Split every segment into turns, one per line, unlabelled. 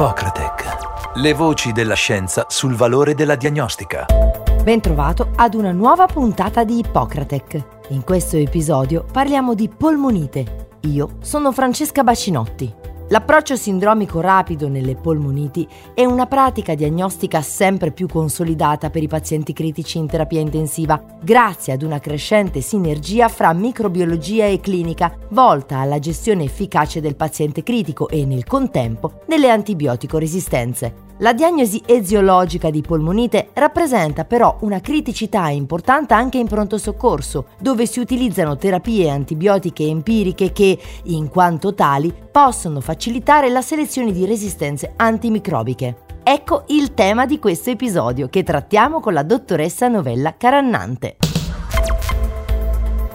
Ippocratec. Le voci della scienza sul valore della diagnostica.
Bentrovato ad una nuova puntata di Ippocratec. In questo episodio parliamo di polmonite. Io sono Francesca Bacinotti. L'approccio sindromico rapido nelle polmoniti è una pratica diagnostica sempre più consolidata per i pazienti critici in terapia intensiva, grazie ad una crescente sinergia fra microbiologia e clinica, volta alla gestione efficace del paziente critico e nel contempo delle antibiotico resistenze. La diagnosi eziologica di polmonite rappresenta però una criticità importante anche in pronto soccorso, dove si utilizzano terapie antibiotiche empiriche che, in quanto tali, possono facilitare la selezione di resistenze antimicrobiche. Ecco il tema di questo episodio che trattiamo con la dottoressa Novella Carannante.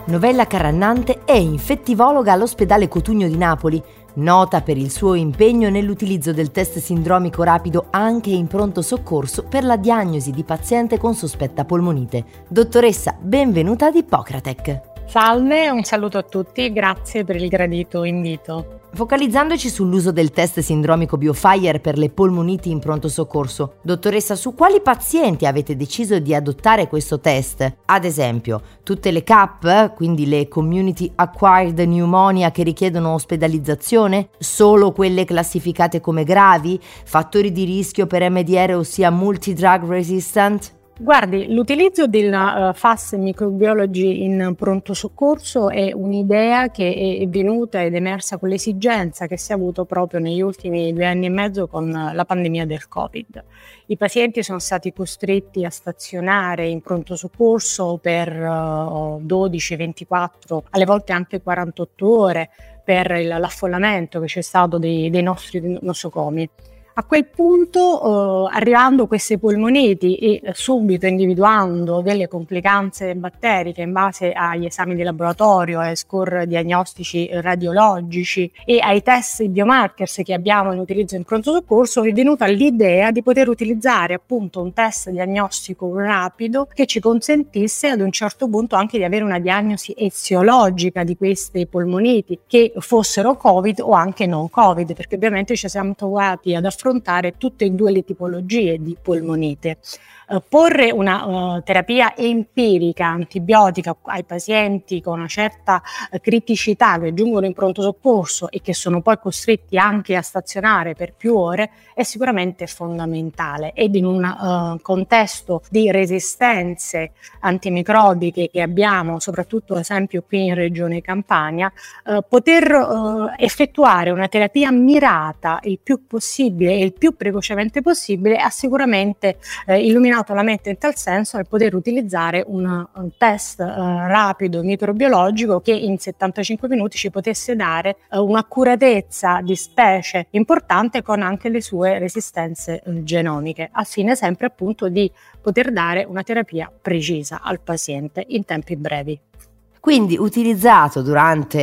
Novella Carannante è infettivologa all'ospedale Cotugno di Napoli, nota per il suo impegno nell'utilizzo del test sindromico rapido anche in pronto soccorso per la diagnosi di paziente con sospetta polmonite. Dottoressa, benvenuta ad Ippocratec.
Salve, un saluto a tutti, grazie per il gradito invito.
Focalizzandoci sull'uso del test sindromico Biofire per le polmoniti in pronto soccorso, dottoressa, su quali pazienti avete deciso di adottare questo test? Ad esempio, tutte le CAP, quindi le Community Acquired Pneumonia che richiedono ospedalizzazione? Solo quelle classificate come gravi? Fattori di rischio per MDR, ossia multidrug resistant?
Guardi, l'utilizzo della uh, FAS Microbiology in pronto soccorso è un'idea che è venuta ed emersa con l'esigenza che si è avuto proprio negli ultimi due anni e mezzo con la pandemia del Covid. I pazienti sono stati costretti a stazionare in pronto soccorso per uh, 12, 24, alle volte anche 48 ore per l'affollamento che c'è stato dei, dei nostri nosocomi. A quel punto, eh, arrivando queste polmoniti e subito individuando delle complicanze batteriche in base agli esami di laboratorio, ai score diagnostici radiologici e ai test biomarkers che abbiamo in utilizzo in pronto soccorso, è venuta l'idea di poter utilizzare appunto un test diagnostico rapido che ci consentisse ad un certo punto anche di avere una diagnosi eziologica di queste polmoniti che fossero Covid o anche non Covid, perché ovviamente ci siamo trovati ad affrontare affrontare tutte e due le tipologie di polmonite. Uh, porre una uh, terapia empirica antibiotica ai pazienti con una certa uh, criticità che giungono in pronto soccorso e che sono poi costretti anche a stazionare per più ore è sicuramente fondamentale ed in un contesto di resistenze antimicrobiche che abbiamo soprattutto ad esempio qui in regione Campania poter effettuare una terapia mirata il più possibile e il più precocemente possibile ha sicuramente eh, illuminato la mente in tal senso nel poter utilizzare una, un test eh, rapido microbiologico che in 75 minuti ci potesse dare eh, un'accuratezza di specie importante con anche le sue resistenze eh, genomiche, al fine sempre appunto di poter dare una terapia precisa al paziente in tempi brevi
quindi utilizzato durante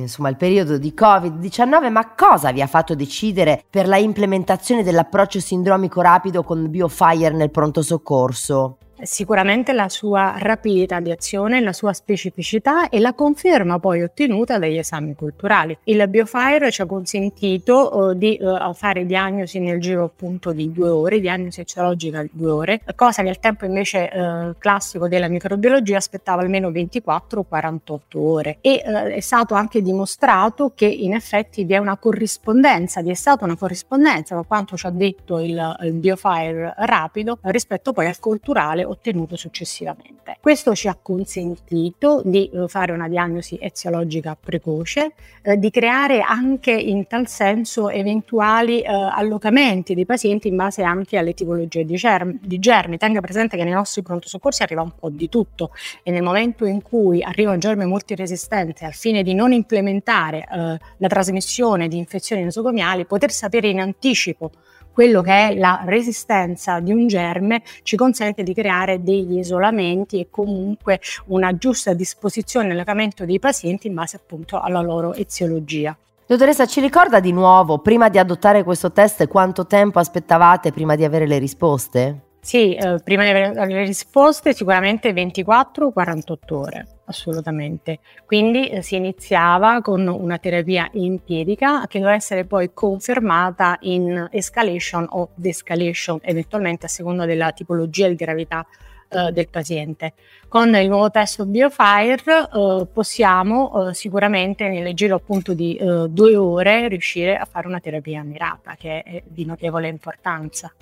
insomma, il periodo di Covid-19, ma cosa vi ha fatto decidere per la implementazione dell'approccio sindromico rapido con BioFire nel pronto soccorso?
Sicuramente la sua rapidità di azione, la sua specificità e la conferma poi ottenuta dagli esami culturali. Il BioFire ci ha consentito uh, di uh, fare diagnosi nel giro appunto di due ore, diagnosi ecologica di due ore, cosa che al tempo invece uh, classico della microbiologia aspettava almeno 24-48 ore e è stato anche dimostrato che in effetti vi è una corrispondenza, vi è stata una corrispondenza con quanto ci ha detto il, il BioFire rapido rispetto poi al culturale ottenuto successivamente. Questo ci ha consentito di eh, fare una diagnosi eziologica precoce, eh, di creare anche in tal senso eventuali eh, allocamenti dei pazienti in base anche alle tipologie di, germ- di germi. Tenga presente che nei nostri pronto soccorsi arriva un po' di tutto e nel momento in cui arriva un germe multiresistente al fine di non implementare eh, la trasmissione di infezioni nosocomiali, poter sapere in anticipo quello che è la resistenza di un germe ci consente di creare degli isolamenti e comunque una giusta disposizione e allocamento dei pazienti in base appunto alla loro eziologia.
Dottoressa, ci ricorda di nuovo, prima di adottare questo test, quanto tempo aspettavate prima di avere le risposte?
Sì, eh, prima di avere le risposte sicuramente 24-48 ore, assolutamente. Quindi eh, si iniziava con una terapia empirica che doveva essere poi confermata in escalation o descalation, eventualmente a seconda della tipologia di gravità eh, del paziente. Con il nuovo testo BioFire eh, possiamo eh, sicuramente nel giro appunto di eh, due ore riuscire a fare una terapia mirata che è di notevole importanza.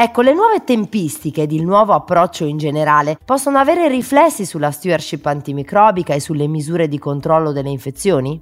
Ecco, le nuove tempistiche ed il nuovo approccio in generale possono avere riflessi sulla stewardship antimicrobica e sulle misure di controllo delle infezioni?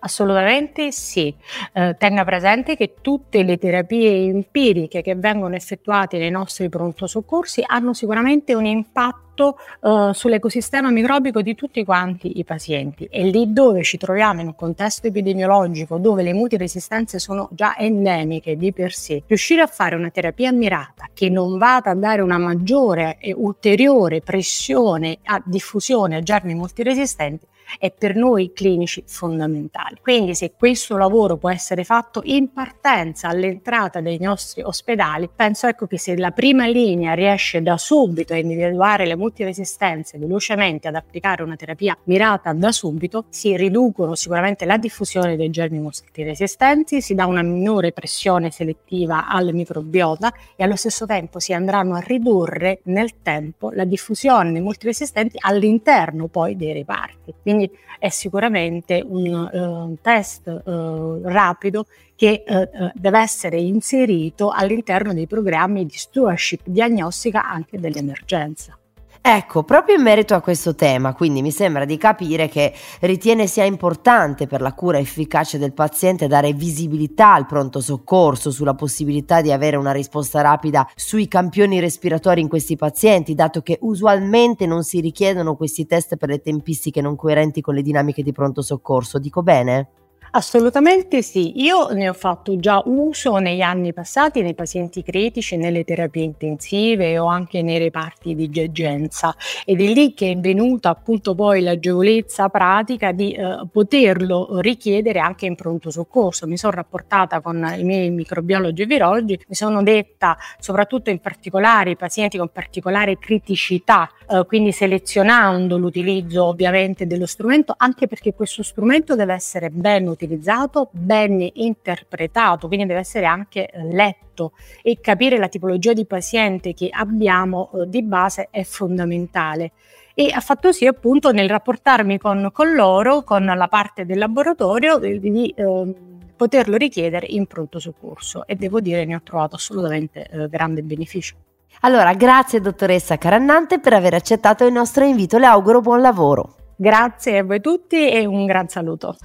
Assolutamente sì. Eh, tenga presente che tutte le terapie empiriche che vengono effettuate nei nostri pronto soccorsi hanno sicuramente un impatto eh, sull'ecosistema microbico di tutti quanti i pazienti e lì dove ci troviamo in un contesto epidemiologico dove le multiresistenze sono già endemiche di per sé, riuscire a fare una terapia mirata che non vada a dare una maggiore e ulteriore pressione a diffusione a germi multiresistenti è per noi clinici fondamentale. Quindi se questo lavoro può essere fatto in partenza all'entrata dei nostri ospedali, penso ecco che se la prima linea riesce da subito a individuare le multiresistenze velocemente ad applicare una terapia mirata da subito, si riducono sicuramente la diffusione dei germi multiresistenti, si dà una minore pressione selettiva al microbiota e allo stesso tempo si andranno a ridurre nel tempo la diffusione dei multiresistenti all'interno poi dei reparti. Quindi quindi è sicuramente un uh, test uh, rapido che uh, deve essere inserito all'interno dei programmi di stewardship diagnostica anche dell'emergenza.
Ecco, proprio in merito a questo tema, quindi mi sembra di capire che ritiene sia importante per la cura efficace del paziente dare visibilità al pronto soccorso sulla possibilità di avere una risposta rapida sui campioni respiratori in questi pazienti, dato che usualmente non si richiedono questi test per le tempistiche non coerenti con le dinamiche di pronto soccorso. Dico bene?
Assolutamente sì, io ne ho fatto già uso negli anni passati nei pazienti critici, nelle terapie intensive o anche nei reparti di degenza ed è lì che è venuta appunto poi l'agevolezza pratica di eh, poterlo richiedere anche in pronto soccorso. Mi sono rapportata con i miei microbiologi e virologi, mi sono detta soprattutto in particolare i pazienti con particolare criticità, eh, quindi selezionando l'utilizzo ovviamente dello strumento, anche perché questo strumento deve essere ben utilizzato utilizzato, ben interpretato, quindi deve essere anche eh, letto e capire la tipologia di paziente che abbiamo eh, di base è fondamentale e ha fatto sì appunto nel rapportarmi con, con loro, con la parte del laboratorio, di, di eh, poterlo richiedere in pronto soccorso e devo dire ne ho trovato assolutamente eh, grande beneficio.
Allora, grazie dottoressa Carannante per aver accettato il nostro invito, le auguro buon lavoro.
Grazie a voi tutti e un gran saluto.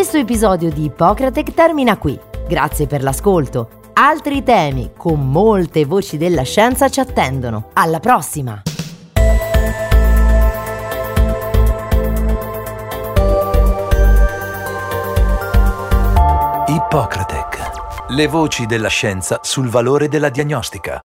Questo episodio di Ippocratec termina qui. Grazie per l'ascolto. Altri temi con molte voci della scienza ci attendono. Alla prossima!
Ippocratec. Le voci della scienza sul valore della diagnostica.